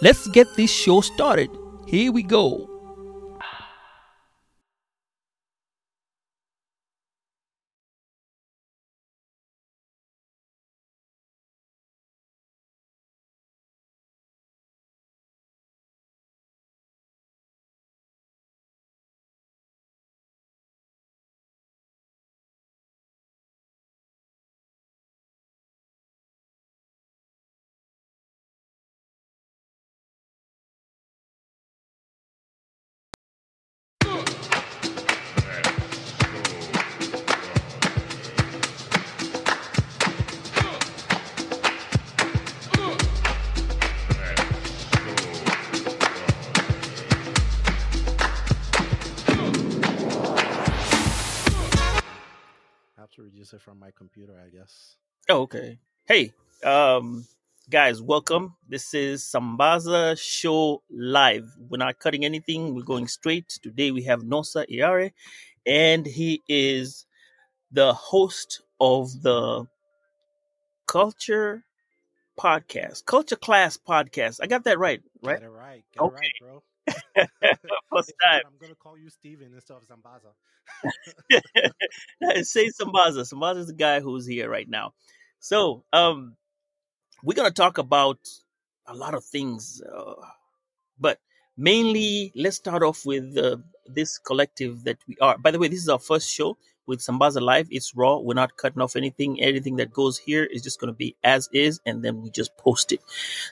let's get this show started. Here we go. My computer, I guess. Oh, okay. Hey, um, guys, welcome. This is Sambaza Show Live. We're not cutting anything. We're going straight. Today we have Nosa Iyare, and he is the host of the Culture Podcast, Culture Class Podcast. I got that right, right? Get it right. Get okay. it right, bro. First time. I'm gonna call you Steven instead of Zambaza. Say Zambaza. Zambaza is the guy who's here right now. So, um, we're gonna talk about a lot of things, uh, but mainly let's start off with uh, this collective that we are. By the way, this is our first show with Sambaza Live. It's raw. We're not cutting off anything. Anything that goes here is just going to be as is, and then we just post it.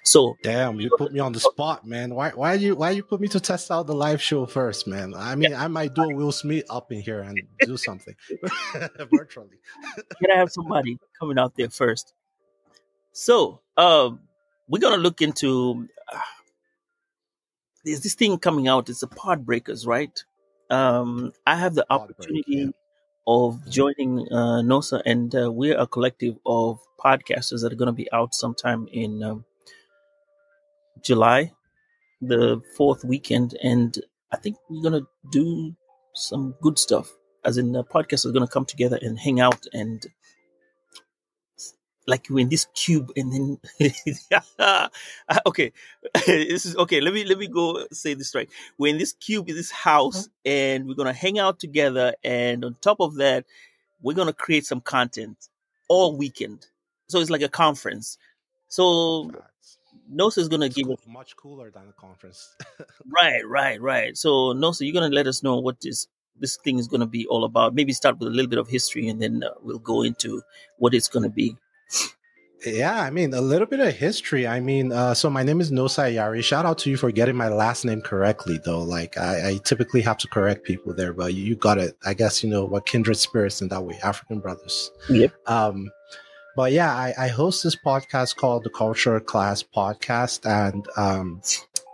So damn, you put me on the spot, man. Why why you why you put me to test out the live show first, man? I mean, yeah. I might do a Will Smith up in here and do something virtually. Can I have somebody coming out there first. So um, we're gonna look into. Uh, there's this thing coming out. It's the pod breakers, right? Um, I have the opportunity yeah of joining uh, NOSA, and uh, we're a collective of podcasters that are going to be out sometime in um, July, the fourth weekend, and I think we're going to do some good stuff. As in, the podcasters are going to come together and hang out and like you're in this cube and then okay this is okay let me let me go say this right we're in this cube in this house mm-hmm. and we're gonna hang out together and on top of that we're gonna create some content all weekend so it's like a conference so Nosa is gonna give cool, much cooler than a conference. right, right, right. So Nosa, you're gonna let us know what this this thing is gonna be all about. Maybe start with a little bit of history, and then uh, we'll go into what it's gonna be. Yeah, I mean, a little bit of history. I mean, uh, so my name is Nosa Iyare. Shout out to you for getting my last name correctly, though. Like, I, I, typically have to correct people there, but you got it. I guess, you know, what kindred spirits in that way, African brothers. Yep. Um, but yeah, I, I host this podcast called the Culture Class Podcast. And um,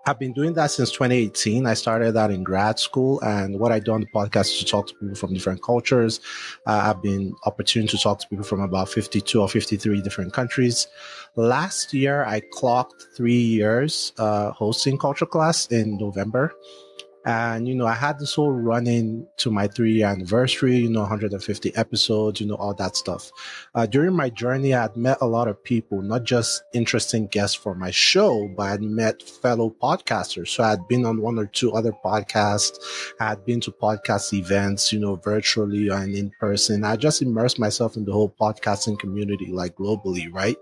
I've been doing that since 2018. I started that in grad school, and what I do on the podcast is to talk to people from different cultures. Uh, I've been opportunity to talk to people from about 52 or 53 different countries. Last year, I clocked three years uh, hosting culture class in November. And, you know, I had this whole running to my three year anniversary, you know, 150 episodes, you know, all that stuff. Uh, during my journey, I had met a lot of people, not just interesting guests for my show, but I had met fellow podcasters. So I had been on one or two other podcasts. I had been to podcast events, you know, virtually and in person. I just immersed myself in the whole podcasting community, like globally, right?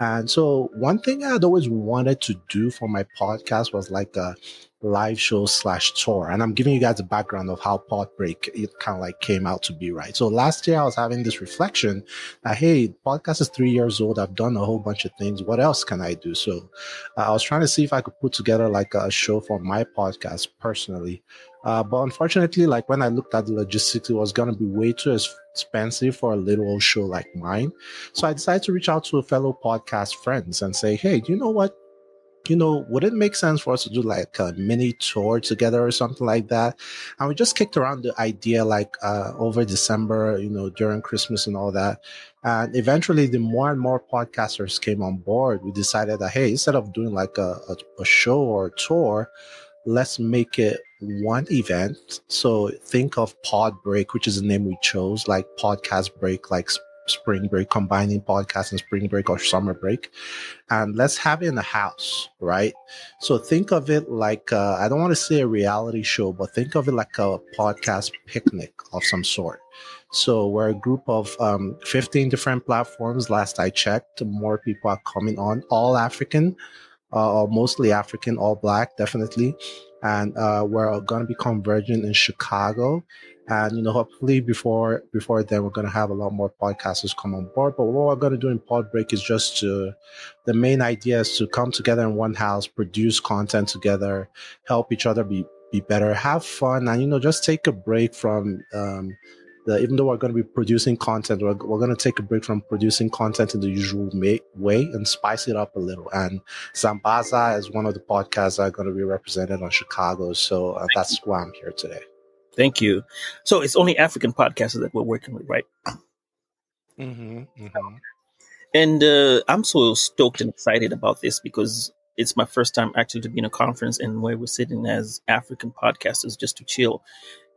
And so one thing I'd always wanted to do for my podcast was like a live show slash tour. And I'm giving you guys a background of how Pod Break it kind of like came out to be, right? So last year I was having this reflection that, hey, podcast is three years old. I've done a whole bunch of things. What else can I do? So uh, I was trying to see if I could put together like a show for my podcast personally. Uh, but unfortunately, like when I looked at the logistics, it was going to be way too expensive for a little show like mine. So I decided to reach out to a fellow podcast friends and say, Hey, you know what? you know, would it make sense for us to do like a mini tour together or something like that? And we just kicked around the idea like uh, over December, you know, during Christmas and all that. And eventually, the more and more podcasters came on board, we decided that, hey, instead of doing like a, a, a show or a tour, let's make it one event. So think of Pod Break, which is the name we chose, like podcast break, like spring break, combining podcast and spring break or summer break. And let's have it in the house, right? So think of it like, uh, I don't want to say a reality show, but think of it like a podcast picnic of some sort. So we're a group of um, 15 different platforms. Last I checked, more people are coming on, all African, uh, or mostly African, all black, definitely. And uh, we're going to be converging in Chicago and you know, hopefully before before then, we're gonna have a lot more podcasters come on board. But what we're gonna do in Pod Break is just to the main idea is to come together in one house, produce content together, help each other be be better, have fun, and you know, just take a break from um, the, even though we're going to be producing content, we're, we're going to take a break from producing content in the usual may, way and spice it up a little. And Zambaza is one of the podcasts that are going to be represented on Chicago. So uh, that's why I'm here today. Thank you. So it's only African podcasters that we're working with, right? Mm-hmm, mm-hmm. And uh, I'm so stoked and excited about this because it's my first time actually to be in a conference and where we're sitting as African podcasters just to chill.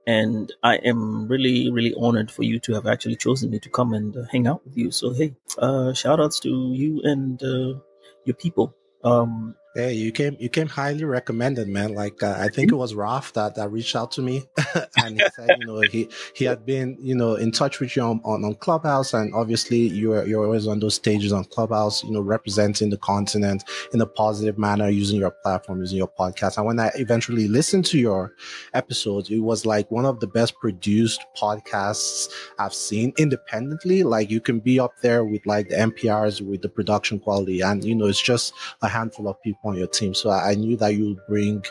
And I am really, really honored for you to have actually chosen me to come and uh, hang out with you. So, hey, uh, shout outs to you and uh, your people. Um, Hey, you came you came highly recommended, man. Like uh, I think it was Raf that, that reached out to me, and he said, you know, he he had been you know in touch with you on, on, on Clubhouse, and obviously you're you're always on those stages on Clubhouse, you know, representing the continent in a positive manner, using your platform, using your podcast. And when I eventually listened to your episodes, it was like one of the best produced podcasts I've seen independently. Like you can be up there with like the NPRs with the production quality, and you know, it's just a handful of people on your team. So I, knew that you would bring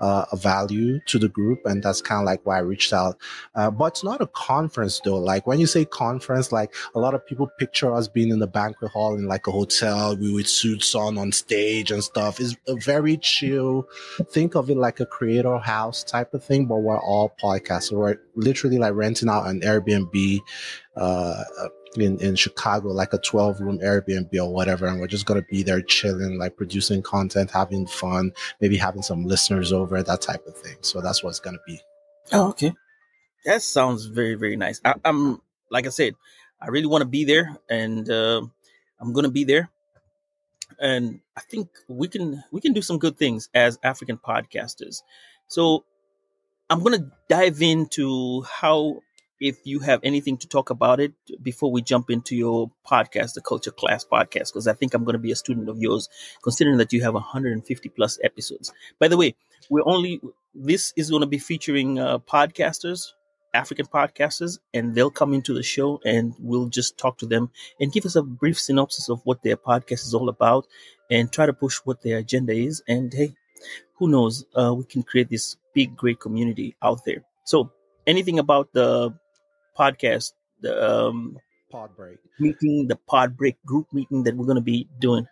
uh, a value to the group, and that's kind of like why I reached out. Uh, but it's not a conference though. Like when you say conference, like a lot of people picture us being in the banquet hall in like a hotel, we with suits on on stage and stuff. It's a very chill. Think of it like a creator house type of thing, but we're all podcasts. So we're literally like renting out an Airbnb. Uh, in, in Chicago, like a 12 room Airbnb or whatever. And we're just going to be there chilling, like producing content, having fun, maybe having some listeners over, that type of thing. So that's what it's going to be. Oh, okay. That sounds very, very nice. I, am like I said, I really want to be there and, uh, I'm going to be there. And I think we can, we can do some good things as African podcasters. So I'm going to dive into how if you have anything to talk about it before we jump into your podcast, the Culture Class podcast, because I think I'm going to be a student of yours, considering that you have 150 plus episodes. By the way, we're only, this is going to be featuring uh, podcasters, African podcasters, and they'll come into the show and we'll just talk to them and give us a brief synopsis of what their podcast is all about and try to push what their agenda is. And hey, who knows, uh, we can create this big, great community out there. So, anything about the podcast, the um, pod break meeting, the pod break group meeting that we're going to be doing.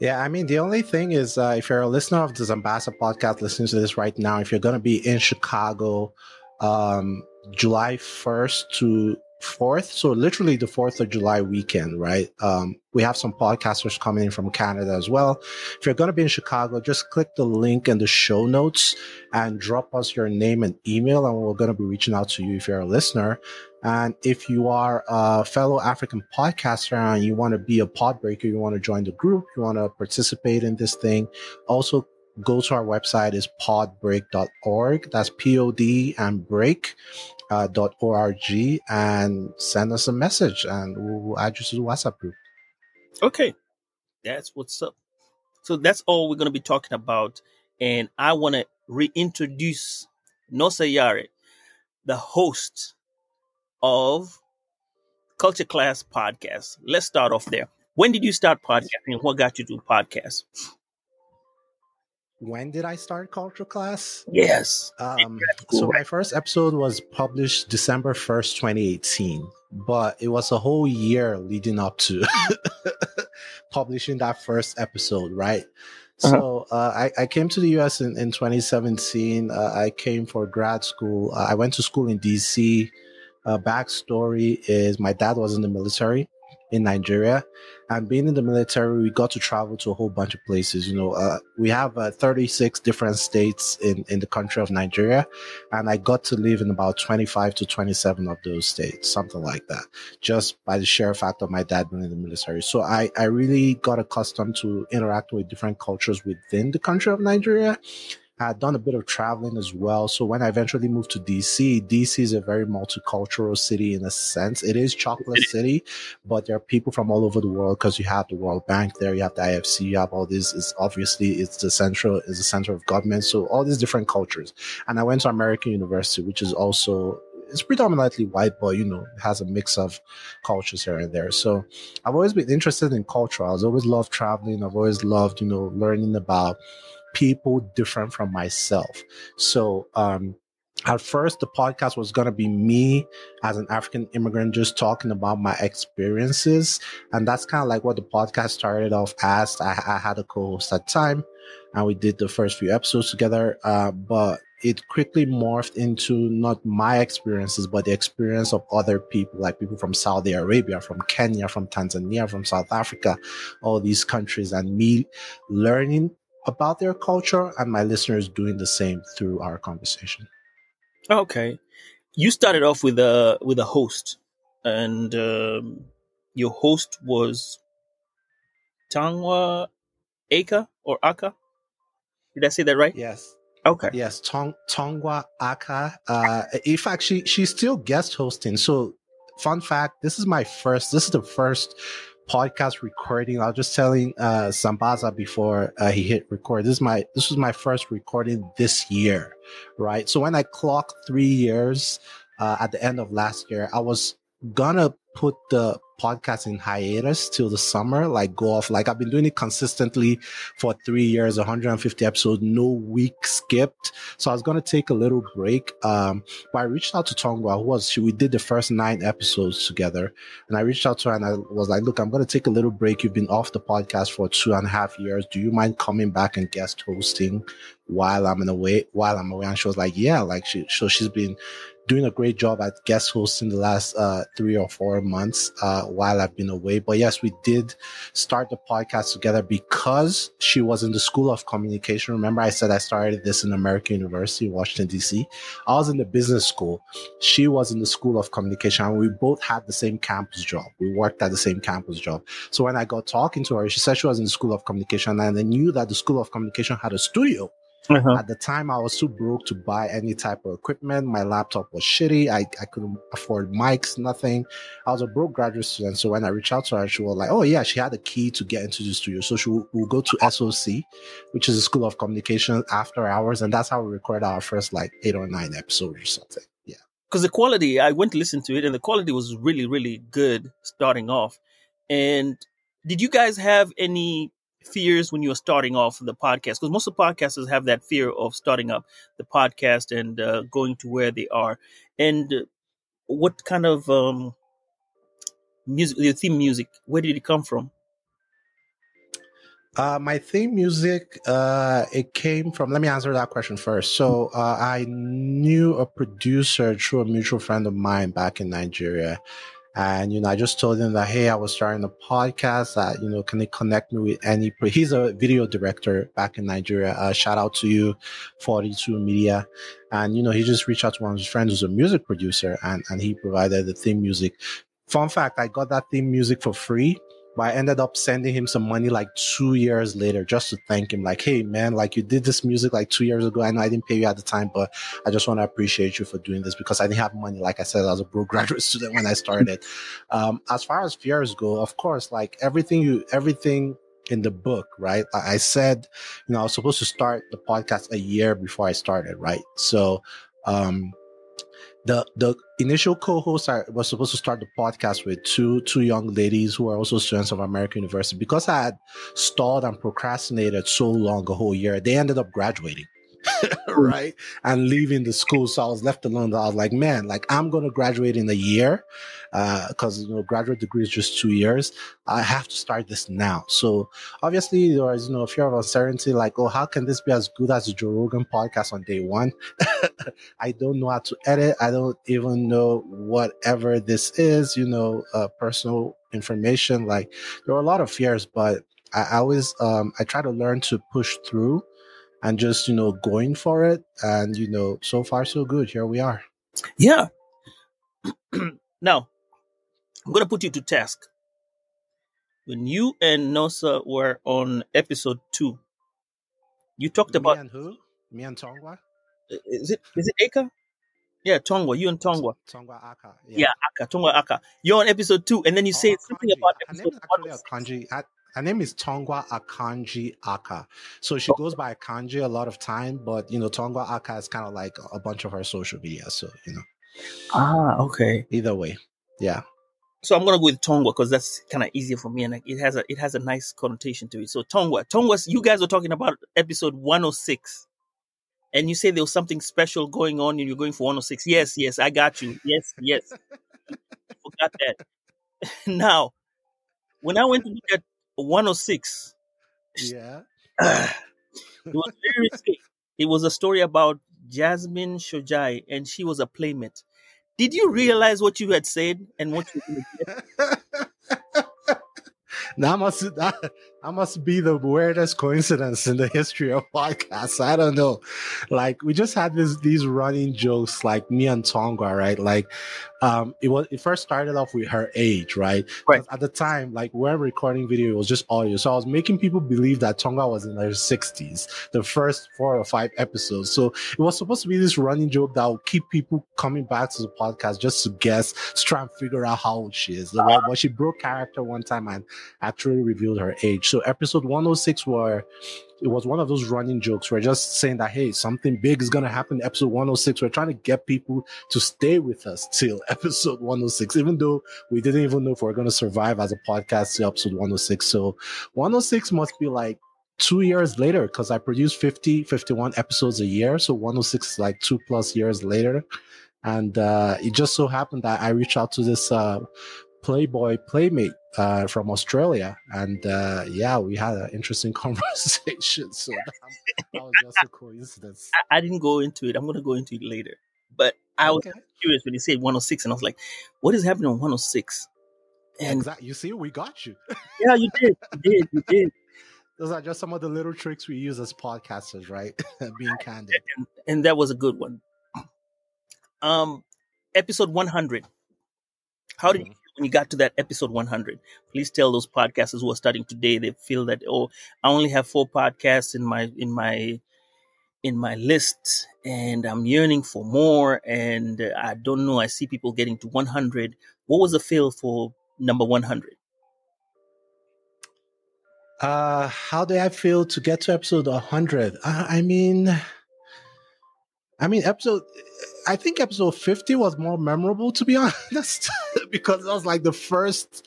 Yeah, I mean, the only thing is, uh, if you're a listener of the Zambasa podcast, listening to this right now, if you're going to be in Chicago, um, July 1st to 4th, so literally the 4th of July weekend, right? Um, we have some podcasters coming in from Canada as well. If you're going to be in Chicago, just click the link in the show notes and drop us your name and email, and we're going to be reaching out to you if you're a listener. And if you are a fellow African podcaster and you want to be a pod breaker, you want to join the group, you want to participate in this thing, also go to our website is podbreak.org. That's P-O-D and break uh, .org and send us a message and we'll add you to the WhatsApp group. Okay. That's what's up. So that's all we're going to be talking about. And I want to reintroduce Nosa Iyare, the host of Culture Class Podcast. Let's start off there. When did you start podcasting? What got you to podcast? When did I start culture class? Yes. Um, so my first episode was published December 1st, 2018. but it was a whole year leading up to publishing that first episode, right? Uh-huh. So uh, I, I, came to the US in, in 2017. Uh, I came for grad school. Uh, I went to school in DC. Uh, backstory is my dad was in the military in Nigeria. And being in the military, we got to travel to a whole bunch of places. You know, uh, we have uh, 36 different states in, in the country of Nigeria. And I got to live in about 25 to 27 of those states, something like that, just by the sheer fact of my dad being in the military. So I, I really got accustomed to interacting with different cultures within the country of Nigeria. I had done a bit of traveling as well. So when I eventually moved to DC, DC is a very multicultural city in a sense. It is chocolate city, but there are people from all over the world because you have the World Bank there, you have the IFC, you have all these. It's obviously it's the central, is the center of government. So all these different cultures. And I went to American University, which is also it's predominantly white, but you know, it has a mix of cultures here and there. So I've always been interested in culture. I've always loved traveling. I've always loved, you know, learning about people different from myself. So, um, at first the podcast was going to be me as an african immigrant just talking about my experiences and that's kind of like what the podcast started off as i, I had a co-host at time and we did the first few episodes together uh, but it quickly morphed into not my experiences but the experience of other people like people from saudi arabia from kenya from tanzania from south africa all these countries and me learning about their culture and my listeners doing the same through our conversation. Okay. You started off with a with a host and um, your host was Tongwa Aka or Aka. Did I say that right? Yes. Okay. Yes, Tong Tongwa Aka. Uh, in fact, she she's still guest hosting. So, fun fact: this is my first. This is the first podcast recording. I was just telling uh, Sambaza before uh, he hit record. This is my this was my first recording this year, right? So when I clocked three years uh, at the end of last year, I was gonna put the podcast in hiatus till the summer, like go off. Like I've been doing it consistently for three years, 150 episodes, no week skipped. So I was gonna take a little break. Um, but I reached out to Tongwa, who was she, we did the first nine episodes together, and I reached out to her and I was like, "Look, I'm gonna take a little break. You've been off the podcast for two and a half years. Do you mind coming back and guest hosting while I'm in away while I'm away?" And she was like, "Yeah." Like she, so she's been doing a great job at guest hosting the last uh, three or four months uh, while I've been away. But yes, we did start the podcast together because she was in the School of Communication. Remember, I said I started this in American University, Washington, D.C. I was in the business school. She was in the School of Communication, and we both had the same campus job. We worked at the same campus job. So when I got talking to her, she said she was in the School of Communication, and I knew that the School of Communication had a studio uh-huh. At the time, I was too broke to buy any type of equipment. My laptop was shitty. I, I couldn't afford mics, nothing. I was a broke graduate student. So when I reached out to her, she was like, oh, yeah, she had a key to get into the studio. So she will we'll go to SOC, which is a School of Communication after hours. And that's how we recorded our first like eight or nine episodes or something. Yeah. Because the quality, I went to listen to it and the quality was really, really good starting off. And did you guys have any fears when you're starting off the podcast? Because most of the podcasters have that fear of starting up the podcast and uh, going to where they are. And uh, what kind of um, music, your theme music, where did it come from? Uh, my theme music, uh, it came from, let me answer that question first. So, uh, I knew a producer through a mutual friend of mine back in Nigeria. And, you know, I just told him that, hey, I was starting a podcast that, you know, can they connect me with any, he's a video director back in Nigeria. Uh, shout out to you, 42 Media. And, you know, he just reached out to one of his friends who's a music producer and, and he provided the theme music. Fun fact, I got that theme music for free but I ended up sending him some money like two years later just to thank him. Like, hey man, like you did this music like two years ago. I know I didn't pay you at the time, but I just want to appreciate you for doing this because I didn't have money. Like I said, I was a broke graduate student when I started. um, as far as fears go, of course, like everything you, everything in the book, right? I said, you know, I was supposed to start the podcast a year before I started, right? So, um, the the initial co-host I was supposed to start the podcast with two two young ladies who are also students of American University. Because I had stalled and procrastinated so long, a whole year, they ended up graduating. right? And leaving the school. So I was left alone. I was like, man, like I'm going to graduate in a year because, uh, you know, graduate degree is just two years. I have to start this now. So obviously there was, you know, a fear of uncertainty, like, oh, how can this be as good as the Joe Rogan podcast on day one? I don't know how to edit. I don't even know whatever this is, you know, uh, personal information. Like there were a lot of fears, but I, I always, um, I try to learn to push through and just you know going for it. And you know so far so good. Here we are. Yeah. Now i'm going to put you to task. When you and nosa were on episode two you talked me about and who? Me and tongwa? Is it is it aka? Yeah tongwa you and tongwa. Tongwa aka yeah, aka tongwa aka. You're on episode two and then you Oh, say something about episode one. akanji her, her name is tongwa akanji aka so she goes by akanji a lot of time but you know tongwa aka is kind of like a bunch of her social media so you know ah okay either way yeah so I'm gonna go with Tongwa because that's kind of easier for me, and it has a it has a nice connotation to it. So Tongwa, Tongwa, you guys were talking about episode 106, and you say there was something special going on, and you're going for 106. Yes, yes, I got you. Yes, yes, forgot that. now, when I went to look at 106, yeah it was very risky. It was a story about Jasmine Shojai, and she was a playmate. Did you realize what you had said and what you were gonna get? that must that must be the weirdest coincidence in the history of podcasts. I don't know. Like we just had this these running jokes, like me and Tongwa, right? Like um it was it first started off with her age, right? Right. At the time, like we're recording video, it was just audio. So I was making people believe that Tongwa was in her sixties, the first four or five episodes. So it was supposed to be this running joke that would keep people coming back to the podcast just to guess, to try and figure out how old she is. But she broke character one time and actually revealed her age. So episode 106 where it was one of those running jokes. We're just saying that hey, something big is gonna happen. Episode 106. We're trying to get people to stay with us till episode 106, even though we didn't even know if we are gonna survive as a podcast to episode 106. So 106 must be like two years later because I produce 50, 51 episodes a year. So 106 is like two plus years later. And uh, it just so happened that I reached out to this uh, Playboy playmate uh, from Australia, and uh, yeah, we had an interesting conversation. So that, that was just a coincidence. I, I didn't go into it. I'm going to go into it later. But I was Okay. curious when you said 106, and I was like, what is happening on 106? And Exactly. You see, we got you. yeah, you did. You did. You did. Those are just some of the little tricks we use as podcasters, right? Being candid. And, and that was a good one. Um, Episode 100. How did you Mhm. feel when you got to that episode 100? Please tell those podcasters who are starting today, they feel that, oh, I only have four podcasts in my, in my, in my list and I'm yearning for more and I don't know. I see people getting to 100. What was the feel for number 100? Uh, how do I feel to get to episode 100? Uh, I mean, I mean, episode, I think episode 50 was more memorable, to be honest, because it was like the first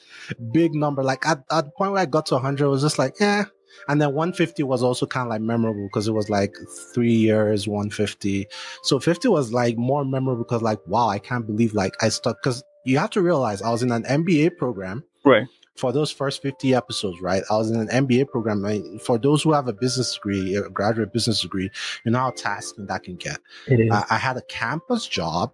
big number. Like at, at the point where I got to 100, it was just like, eh. And then 150 was also kind of like memorable because it was like three years, 150. So 50 was like more memorable because, like, wow, I can't believe like I stuck. Because you have to realize I was in an MBA program Right. For those first 50 episodes, right? I was in an MBA program. I- For those who have a business degree, a graduate business degree, you know how tasking that can get. I, I had a campus job.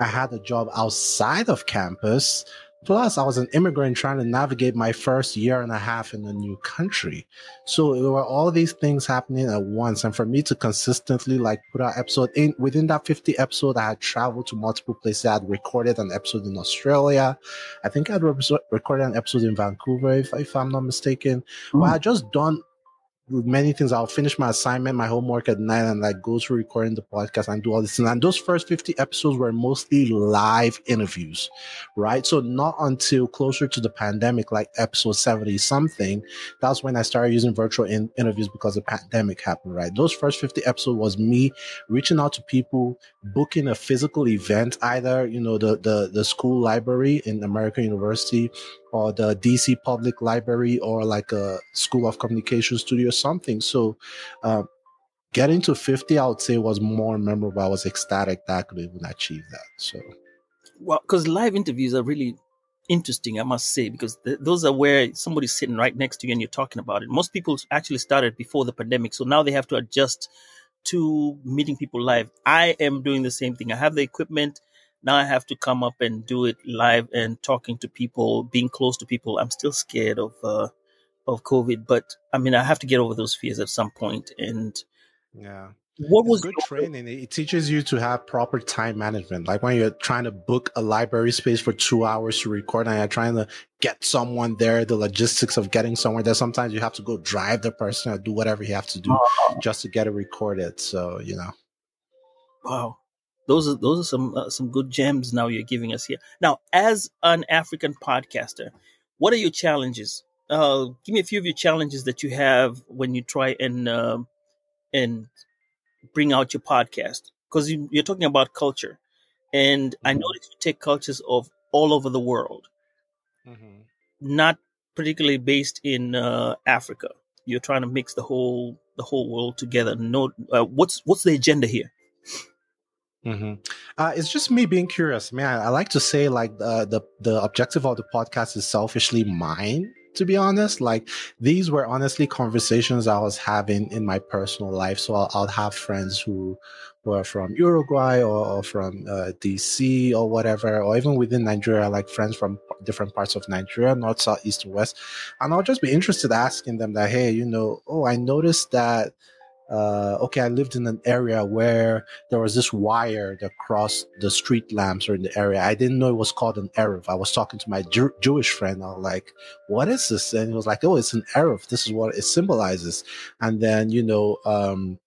I had a job outside of campus. Plus, I was an immigrant trying to navigate my first year and a half in a new country. So there were all these things happening at once. And for me to consistently like put out episode in within that 50 episode, I had traveled to multiple places. I had recorded an episode in Australia. I think I'd re- recorded an episode in Vancouver, if, if I'm not mistaken. But hmm. I had just done many things. I'll finish my assignment, my homework at night, and like go through recording the podcast and do all this. And those first 50 episodes were mostly live interviews, right? So not until closer to the pandemic, like episode 70 something, that's when I started using virtual in- interviews because the pandemic happened, right? Those first 50 episodes was me reaching out to people, booking a physical event, either, you know, the, the, the school library in American University or the DC Public Library or like a School of Communication studio or something. So, um, getting to 50, I would say was more memorable. I was ecstatic that I could even achieve that. So, well, because live interviews are really interesting, I must say, because th- those are where somebody's sitting right next to you and you're talking about it. Most people actually started before the pandemic, so now they have to adjust to meeting people live. I am doing the same thing. I have the equipment. Now I have to come up and do it live and talking to people, being close to people. I'm still scared of uh, of COVID, but I mean, I have to get over those fears at some point. And yeah, what it's was good training? It teaches you to have proper time management. Like when you're trying to book a library space for two hours to record and you're trying to get someone there, the logistics of getting somewhere there. Sometimes you have to go drive the person or do whatever you have to do uh, just to get it recorded. So, you know. Wow. Those are those are some uh, some good gems now you're giving us here. Now, as an African podcaster, what are your challenges? Uh, give me a few of your challenges that you have when you try and uh, and bring out your podcast because you, are talking about culture, and mm-hmm. I noticed you take cultures of all over the world, mm-hmm. not particularly based in uh, Africa. You're trying to mix the whole the whole world together. No, uh, what's what's the agenda here? Mm-hmm. Uh, it's just me being curious. Man, I like to say like uh, the the objective of the podcast is selfishly mine to be honest. Like these were honestly conversations I was having in my personal life. So I'll, I'll have friends who were from Uruguay or, or from uh, DC or whatever, or even within Nigeria, like friends from different parts of Nigeria, north, south, east, and west. And I'll just be interested asking them that, hey, you know, oh, I noticed that uh, okay, I lived in an area where there was this wire that crossed the street lamps or in the area. I didn't know it was called an Eruv. I was talking to my Jew- Jewish friend. I was like, what is this? And he was like, oh, it's an Eruv. This is what it symbolizes. And then, you know, um,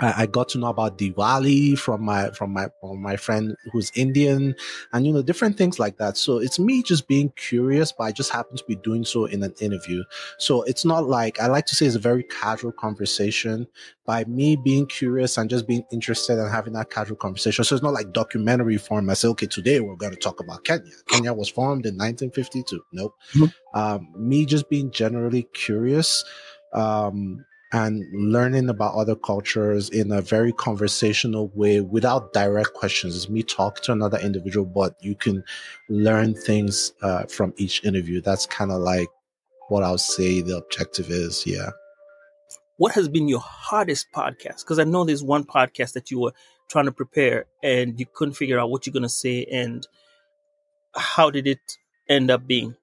I, I got to know about Diwali from my from my from my friend who's Indian, and you know different things like that. So it's me just being curious, but I just happen to be doing so in an interview. So it's not like I like to say it's a very casual conversation. By me being curious and just being interested and having that casual conversation. So it's not like documentary form. I say, okay, today we're going to talk about Kenya. Kenya was formed in 1952. Nope. Mm-hmm. Um, me just being generally curious. Um, and learning about other cultures in a very conversational way without direct questions. It's me talk to another individual, but you can learn things uh, from each interview. That's kind of like what I'll say the objective is. Yeah. What has been your hardest podcast? Because I know there's one podcast that you were trying to prepare and you couldn't figure out what you're going to say and how did it end up being?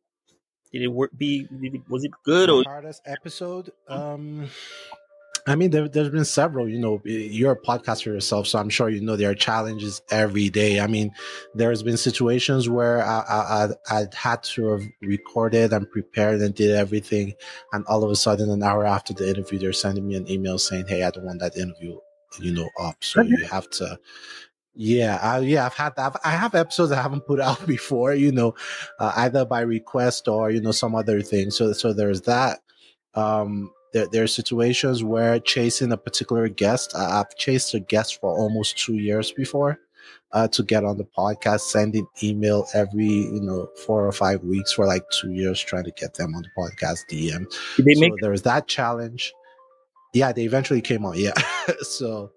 Did it work? Be it, was it good or hardest episode? Um, I mean, there, has been several. You know, you're a podcaster yourself, so I'm sure you know there are challenges every day. I mean, there's been situations where I, I, I had to have recorded and prepared and did everything, and all of a sudden, an hour after the interview, they're sending me an email saying, "Hey, I don't want that interview." You know, up. So you have to yeah, I, yeah, I've had that. I have episodes I haven't put out before, you know, uh, either by request or you know some other thing. So, so there's that. Um, there, there are situations where chasing a particular guest. I, I've chased a guest for almost two years before uh, to get on the podcast, sending email every you know four or five weeks for like two years, trying to get them on the podcast DM. Did they so make- there was that challenge. Yeah, they eventually came on. Yeah, so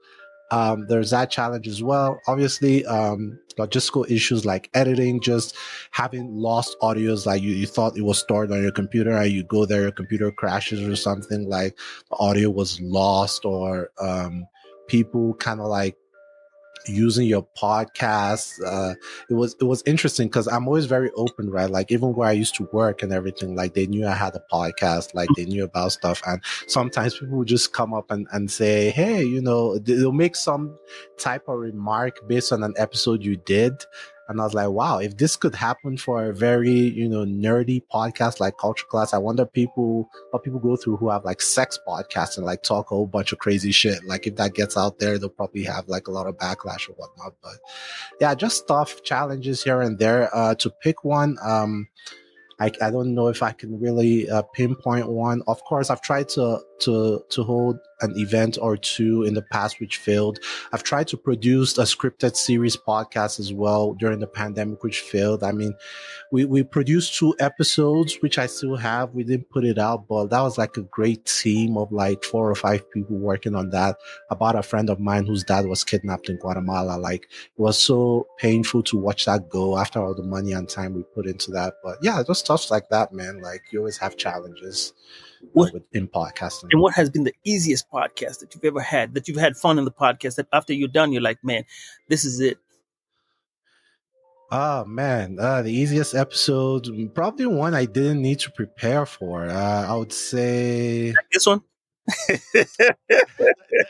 um, there's that challenge as well. Obviously, um, logistical issues like editing, just having lost audios, like you, you thought it was stored on your computer and you go there, your computer crashes or something like the audio was lost or, um, people kind of like using your podcast. Uh, it was it was interesting because I'm always very open, right? Like even where I used to work and everything, like they knew I had a podcast, like they knew about stuff. And sometimes people would just come up and, and say, Hey, you know, they'll make some type of remark based on an episode you did. And I was like, wow, if this could happen for a very, you know, nerdy podcast like Culture Class, I wonder people, what people go through who have like sex podcasts and like talk a whole bunch of crazy shit. Like if that gets out there, they'll probably have like a lot of backlash or whatnot. But yeah, just stuff, challenges here and there. Uh, to pick one, um, I, I don't know if I can really uh, pinpoint one. Of course, I've tried to to to hold an event or two in the past which failed. I've tried to produce a scripted series podcast as well during the pandemic, which failed. I mean, we, we produced two episodes, which I still have. We didn't put it out, but that was like a great team of like four or five people working on that about a friend of mine whose dad was kidnapped in Guatemala. Like it was so painful to watch that go after all the money and time we put into that. But yeah, just stuff like that, man. Like you always have challenges what, in podcasting. And what has been the easiest podcast that you've ever had, that you've had fun in the podcast, that after you're done, you're like, man, this is it. Oh man, uh, the easiest episode, probably one I didn't need to prepare for. Uh, I would say like this one.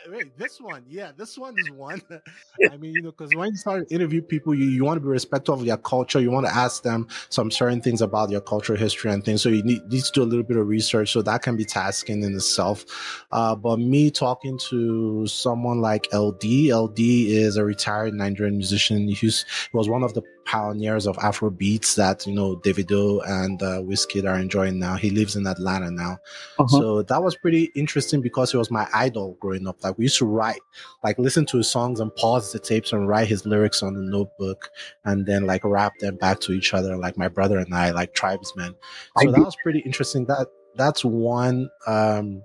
Wait, this one, yeah, this one is one. I mean, you know, because when you start to interview people, you, you want to be respectful of their culture. You want to ask them some certain things about their cultural history and things. So you need, need to do a little bit of research. So that can be tasking in itself. Uh, but me talking to someone like eLDee, eLDee is a retired Nigerian musician. He was one of the pioneers of Afro beats that you know Davido and uh, Wizkid are enjoying now. He lives in Atlanta now, uh-huh. so that was pretty interesting because he was my idol growing up. Like we used to write, like listen to his songs and pause the tapes and write his lyrics on the notebook, and then like rap them back to each other, like my brother and I, like Trybesmen. So that was pretty interesting. That that's one. um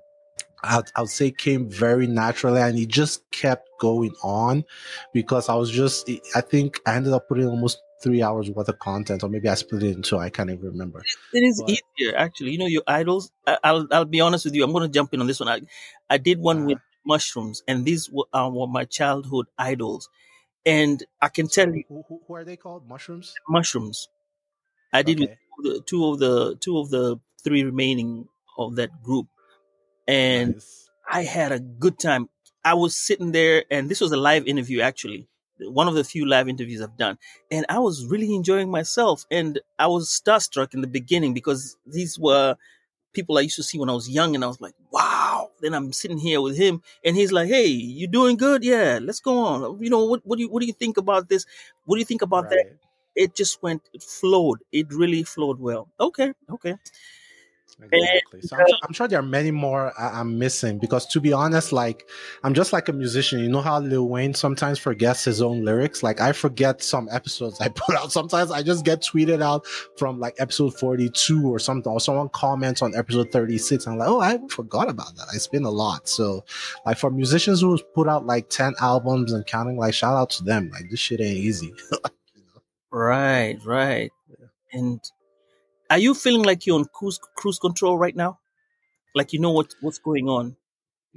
I, I would say came very naturally and it just kept going on because I was just, I think I ended up putting almost three hours worth of content or maybe I split it into, I can't even remember. It is but, easier actually. You know, your idols, I, will I'll be honest with you. I'm going to jump in on this one. I, I did one uh, with mushrooms and these were, uh, were my childhood idols. And I can tell you. Who, who, who are they called? Mushrooms? Mushrooms. I did okay. with two of the two of the three remaining of that group and nice. I had a good time. I was sitting there, and this was a live interview, actually, one of the few live interviews I've done, and I was really enjoying myself. And I was starstruck in the beginning because these were people I used to see when I was young, and I was like, "Wow!" Then I'm sitting here with him, and he's like, "Hey, you doing good? Yeah, let's go on. You know, what what do you what do you think about this? What do you think about right. that?" It just went, it flowed. It really flowed well. Okay, okay. Exactly. So I'm, I'm, sure there are many more I'm missing because, to be honest, like I'm just like a musician. You know how Lil Wayne sometimes forgets his own lyrics. Like I forget some episodes I put out. Sometimes I just get tweeted out from like episode 42 or something, or someone comments on episode 36. I'm like, oh, I forgot about that. It's been a lot. So, like for musicians who put out like 10 albums and counting, like shout out to them. Like this shit ain't easy. Right, right. Yeah. And are you feeling like you're on cruise cruise control right now? Like you know what what's going on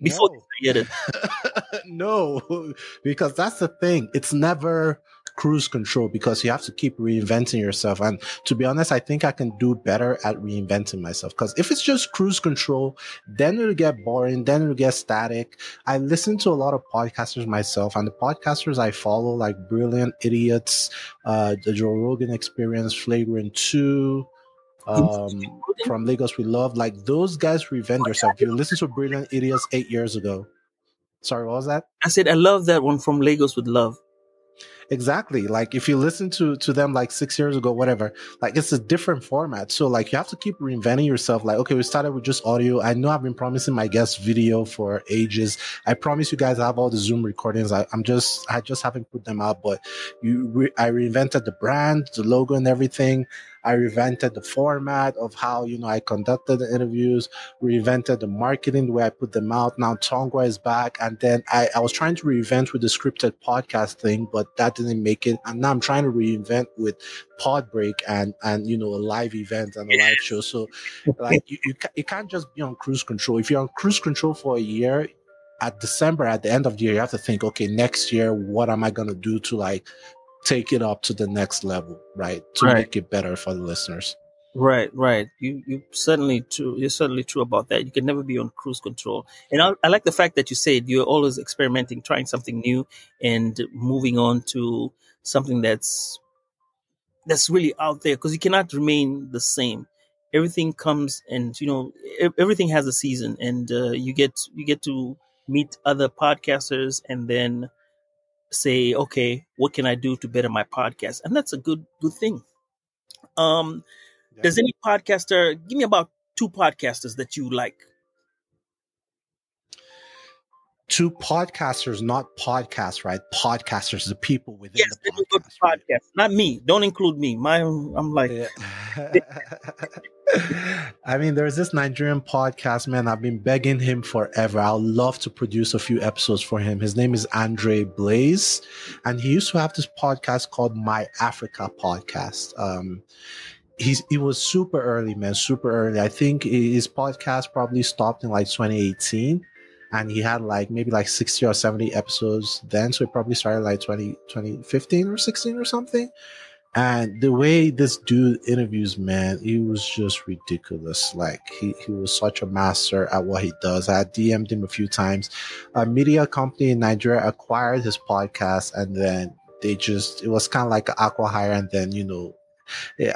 before no. you it? no, because that's the thing. It's never cruise control because you have to keep reinventing yourself. And to be honest, I think I can do better at reinventing myself. Because if it's just cruise control, then it'll get boring, then it'll get static. I listen to a lot of podcasters myself, and the podcasters I follow, like Brilliant Idiots, uh, the Joe Rogan Experience, Flagrant 2, um, from Lagos We Love. Like those guys revenge yourself. You listen to Brilliant Idiots eight years ago. Sorry, what was that? I said I love that one from Lagos with Love. Exactly. Like if you listen to to them like six years ago, whatever, like it's a different format. So like you have to keep reinventing yourself. Like, okay, we started with just audio. I know I've been promising my guests video for ages. I promise you guys I have all the Zoom recordings. I, am just I just haven't put them out, but you re- I reinvented the brand, the logo and everything. I reinvented the format of how, you know, I conducted the interviews, reinvented the marketing, the way I put them out. Now Tongwa is back. And then I, I was trying to reinvent with the scripted podcast thing, but that didn't make it. And now I'm trying to reinvent with Podbreak and, and, you know, a live event and a live show. So like you, you, you can't just be on cruise control. If you're on cruise control for a year, at December, at the end of the year, you have to think, okay, next year, what am I going to do to like take it up to the next level, right? To right. make it better for the listeners. Right, right. You you certainly true. You're certainly true about that. You can never be on cruise control. And I, I like the fact that you said you're always experimenting, trying something new, and moving on to something that's that's really out there because you cannot remain the same. Everything comes and you know everything has a season, and uh, you get you get to meet other podcasters, and then say, okay, what can I do to better my podcast? And that's a good good thing. Um, yeah. does any podcaster give me about two podcasters that you like? To podcasters, not podcasts, right? Podcasters, the people within Yes, the let me go podcast. right? podcast. Not me. Don't include me. My, I'm like, Yeah. I mean, there's this Nigerian podcast, man. I've been begging him forever. I'd love to produce a few episodes for him. His name is Andre Blaze, and he used to have this podcast called My Africa Podcast. Um, he's he was super early, man, super early. I think his podcast probably stopped in like 2018. And he had like maybe like 60 or 70 episodes then. So it probably started like 20, 2015 or 16 or something. And the way this dude interviews, man, he was just ridiculous. Like he, he was such a master at what he does. I DM'd him a few times. A media company in Nigeria acquired his podcast and then they just, it was kind of like acqui-hire. And then, you know,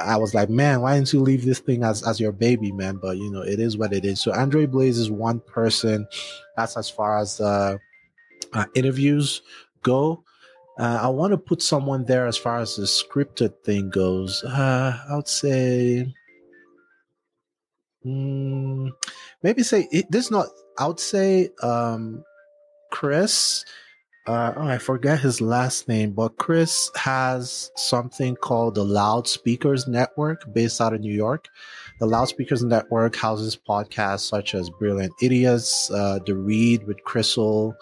I was like, man, why didn't you leave this thing as, as your baby, man? But you know, it is what it is. So Andre Blaze is one person. That's as far as, uh, uh interviews go. Uh, I want to put someone there as far as the scripted thing goes. Uh, I would say, mm, maybe say it, this. Not. I would say, um, Chris. Uh, oh, I forget his last name, but Chris has something called the Loudspeakers Network, based out of New York. The Loudspeakers Network houses podcasts such as Brilliant Idiots, uh, The Read with Crissle,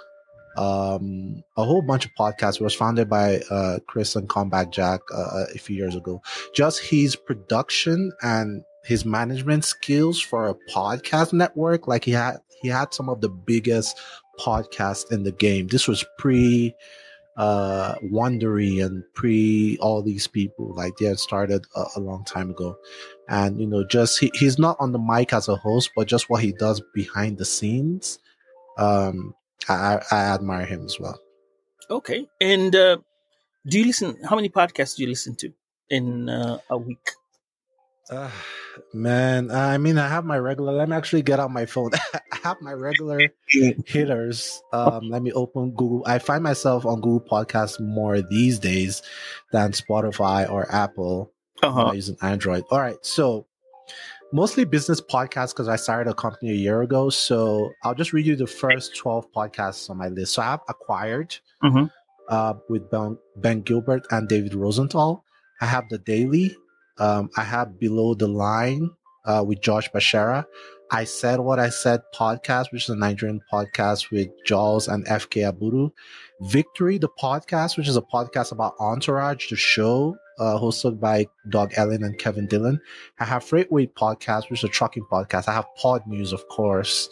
um, a whole bunch of podcasts. It was founded by uh, Chris and Comeback Jack uh, a few years ago. Just his production and his management skills for a podcast network, like he had, he had some of the biggest podcasts in the game. This was pre uh Wondery and pre all these people. Like they had started a, a long time ago, and you know, just he, he's not on the mic as a host, but just what he does behind the scenes. Um, I, I admire him as well. okay. And uh, do you listen? How many podcasts do you listen to in uh, a week? Uh, man, I mean, I have my regular. Let me actually get out my phone. I have my regular hitters. Um, let me open Google. I find myself on Google Podcasts more these days than Spotify or Apple. Uh I'm huh. using Android. All right, so mostly business podcasts because I started a company a year ago. So I'll just read you the first twelve podcasts on my list. So I have acquired Mhm. uh, with Ben, ben Gilbert and David Rosenthal. I have the Daily. Um, I have Below the Line uh, with Josh Beshara. I said what I said podcast, which is a Nigerian podcast with Jaws and FK Abudu. Victory, the podcast, which is a podcast about Entourage, the show, uh, hosted by Doug Ellin and Kevin Dillon. I have Freight Weight podcast, which is a trucking podcast. I have Pod News, of course.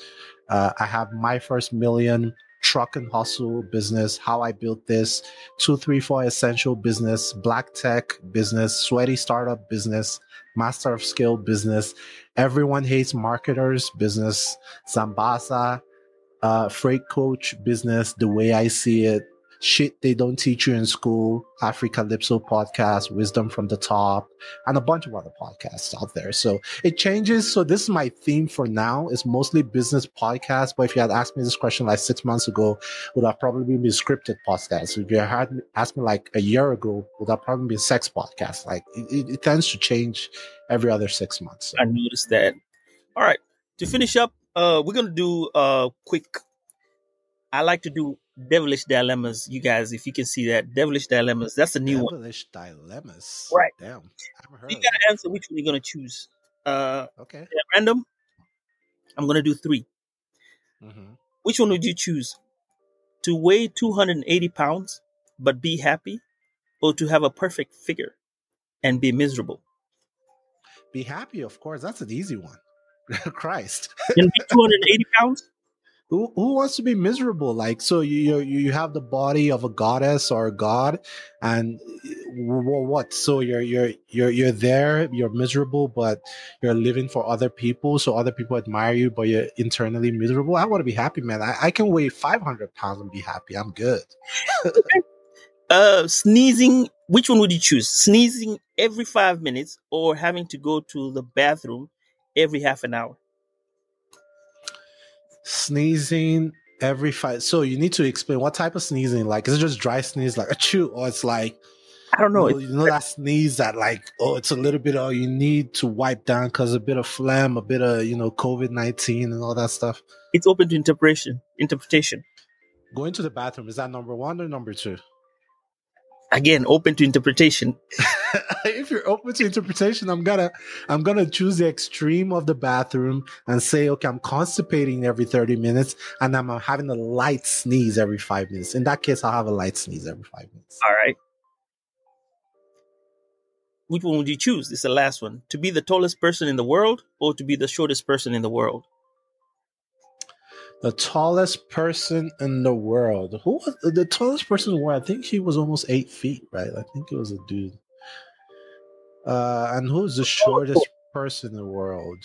Uh, I have My First Million, Truck and Hustle Business, How I Built This, 234 Essential Business, Black Tech Business, Sweaty Startup Business, Master of Scale Business, Everyone Hates Marketers Business, Sambaza, uh, Freight Coach Business, The Way I See It, Shit They Don't Teach You in School, Africalypso Podcast, Wisdom from the Top, and a bunch of other podcasts out there. So it changes. So this is my theme for now. It's mostly business podcasts. But if you had asked me this question like six months ago, would have probably been scripted podcasts. If you had asked me like a year ago, would have probably been sex podcasts. Like it, it, it tends to change every other six months. So. I noticed that. All right. To finish up, uh, we're gonna do a quick. I like to do devilish dilemmas. You guys, if you can see that devilish dilemmas, that's a new one. Devilish dilemmas. Right. Damn. heard you gotta answer which one you're gonna choose uh okay at random i'm gonna do three. hmm Which one would you choose? To weigh 280 pounds but be happy, or to have a perfect figure and be miserable? Be happy, of course. That's an easy one. Christ. And be 280 pounds? Who who wants to be miserable like so you you you have the body of a goddess or a god and what so you're you're you're you're there you're miserable but you're living for other people so other people admire you but you're internally miserable i want to be happy man i, I can weigh 500 pounds and be happy i'm good Uh, sneezing. Which one would you choose? Sneezing every five minutes, or having to go to the bathroom every half an hour? Sneezing every five so you need to explain what type of sneezing like is it just dry sneeze like a chew or it's like I don't know. You know, you know that sneeze that like, oh, it's a little bit of you need to wipe down because a bit of phlegm, a bit of you know COVID nineteen and all that stuff. It's open to interpretation. Interpretation. Going to the bathroom is that number one or number two? Again, open to interpretation. if you're open to interpretation, I'm gonna I'm gonna choose the extreme of the bathroom and say, okay, I'm constipating every 30 minutes and I'm having a light sneeze every five minutes. In that case, I'll have a light sneeze every five minutes. All right. Which one would you choose? This is the last one. To be the tallest person in the world or to be the shortest person in the world? The tallest person in the world. Who was the tallest person in the world? I think he was almost eight feet, right? I think it was a dude. Uh, and who's the shortest person in the world?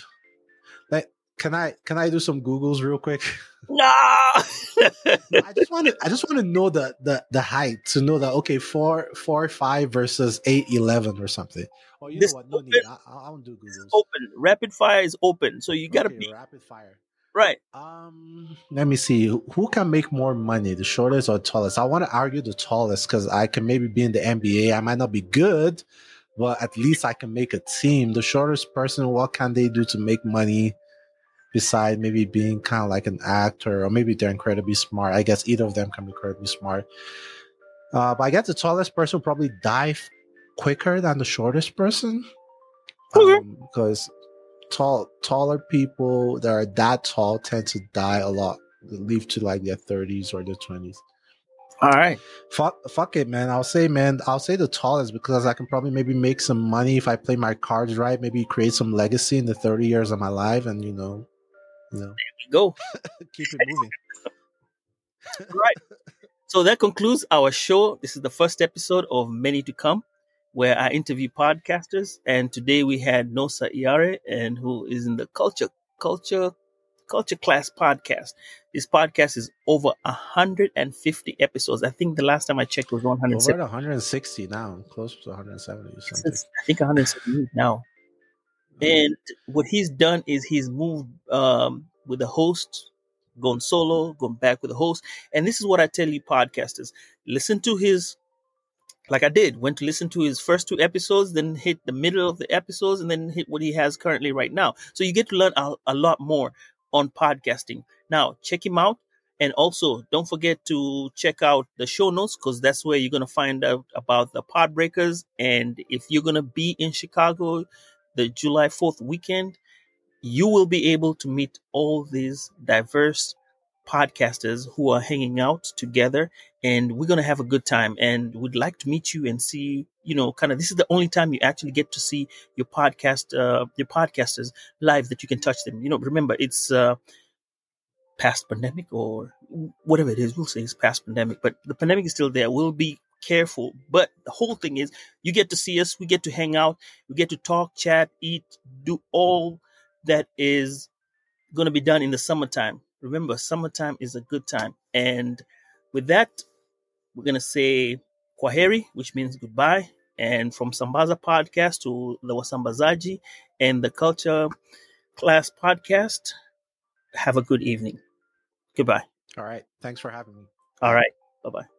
Like, can I can I do some googles real quick? No. I just want to I just want to know the the the height to know that okay four four five versus eight eleven or something. Oh, you This know what? No open- need. I, I won't do googles. open. Rapid fire is open. So you gotta Okay, be rapid fire. Right. Um, let me see. Who can make more money, the shortest or tallest? I want to argue the tallest because I can maybe be in the NBA. I might not be good, but at least I can make a team. The shortest person, what can they do to make money? Besides maybe being kind of like an actor, or maybe they're incredibly smart. I guess either of them can be incredibly smart. Uh, but I guess the tallest person will probably die f- quicker than the shortest person, Okay. because tall taller people that are that tall tend to die a lot live to like their 30s or their 20s All right. fuck fuck it man i'll say man i'll say the tallest because i can probably maybe make some money if i play my cards right maybe create some legacy in the 30 years of my life and you know you know Go. keep it moving right. So that concludes our show. This is the first episode of many to come, where I interview podcasters. And today we had Nosa Iyare, and who is in the culture culture culture class podcast. This podcast is over 150 episodes. I think the last time I checked was over 160 now close to 170 or something I think 170 now. And what he's done is he's moved um, with the host, gone solo, gone back with the host. And this is what I tell you, podcasters listen to his, like I did, went to listen to his first two episodes, then hit the middle of the episodes, and then hit what he has currently right now. So you get to learn a, a lot more on podcasting. Now, check him out. And also, don't forget to check out the show notes because that's where you're going to find out about the Podbreakers. And if you're going to be in Chicago the July 4th weekend, you will be able to meet all these diverse podcasters who are hanging out together and we're going to have a good time and we'd like to meet you and see you know kind of this is the only time you actually get to see your podcast uh your podcasters live that you can touch them. You know remember it's uh past pandemic or whatever it is we'll say it's past pandemic but the pandemic is still there. We'll be careful. But the whole thing is you get to see us we get to hang out we get to talk chat eat do all that is going to be done in the summertime. Remember summertime is a good time and with that we're going to say kwaheri which means goodbye. And from sambaza podcast to the wasambazaji and the culture class podcast have a good evening. Goodbye. All right. Thanks for having me. All right. Bye bye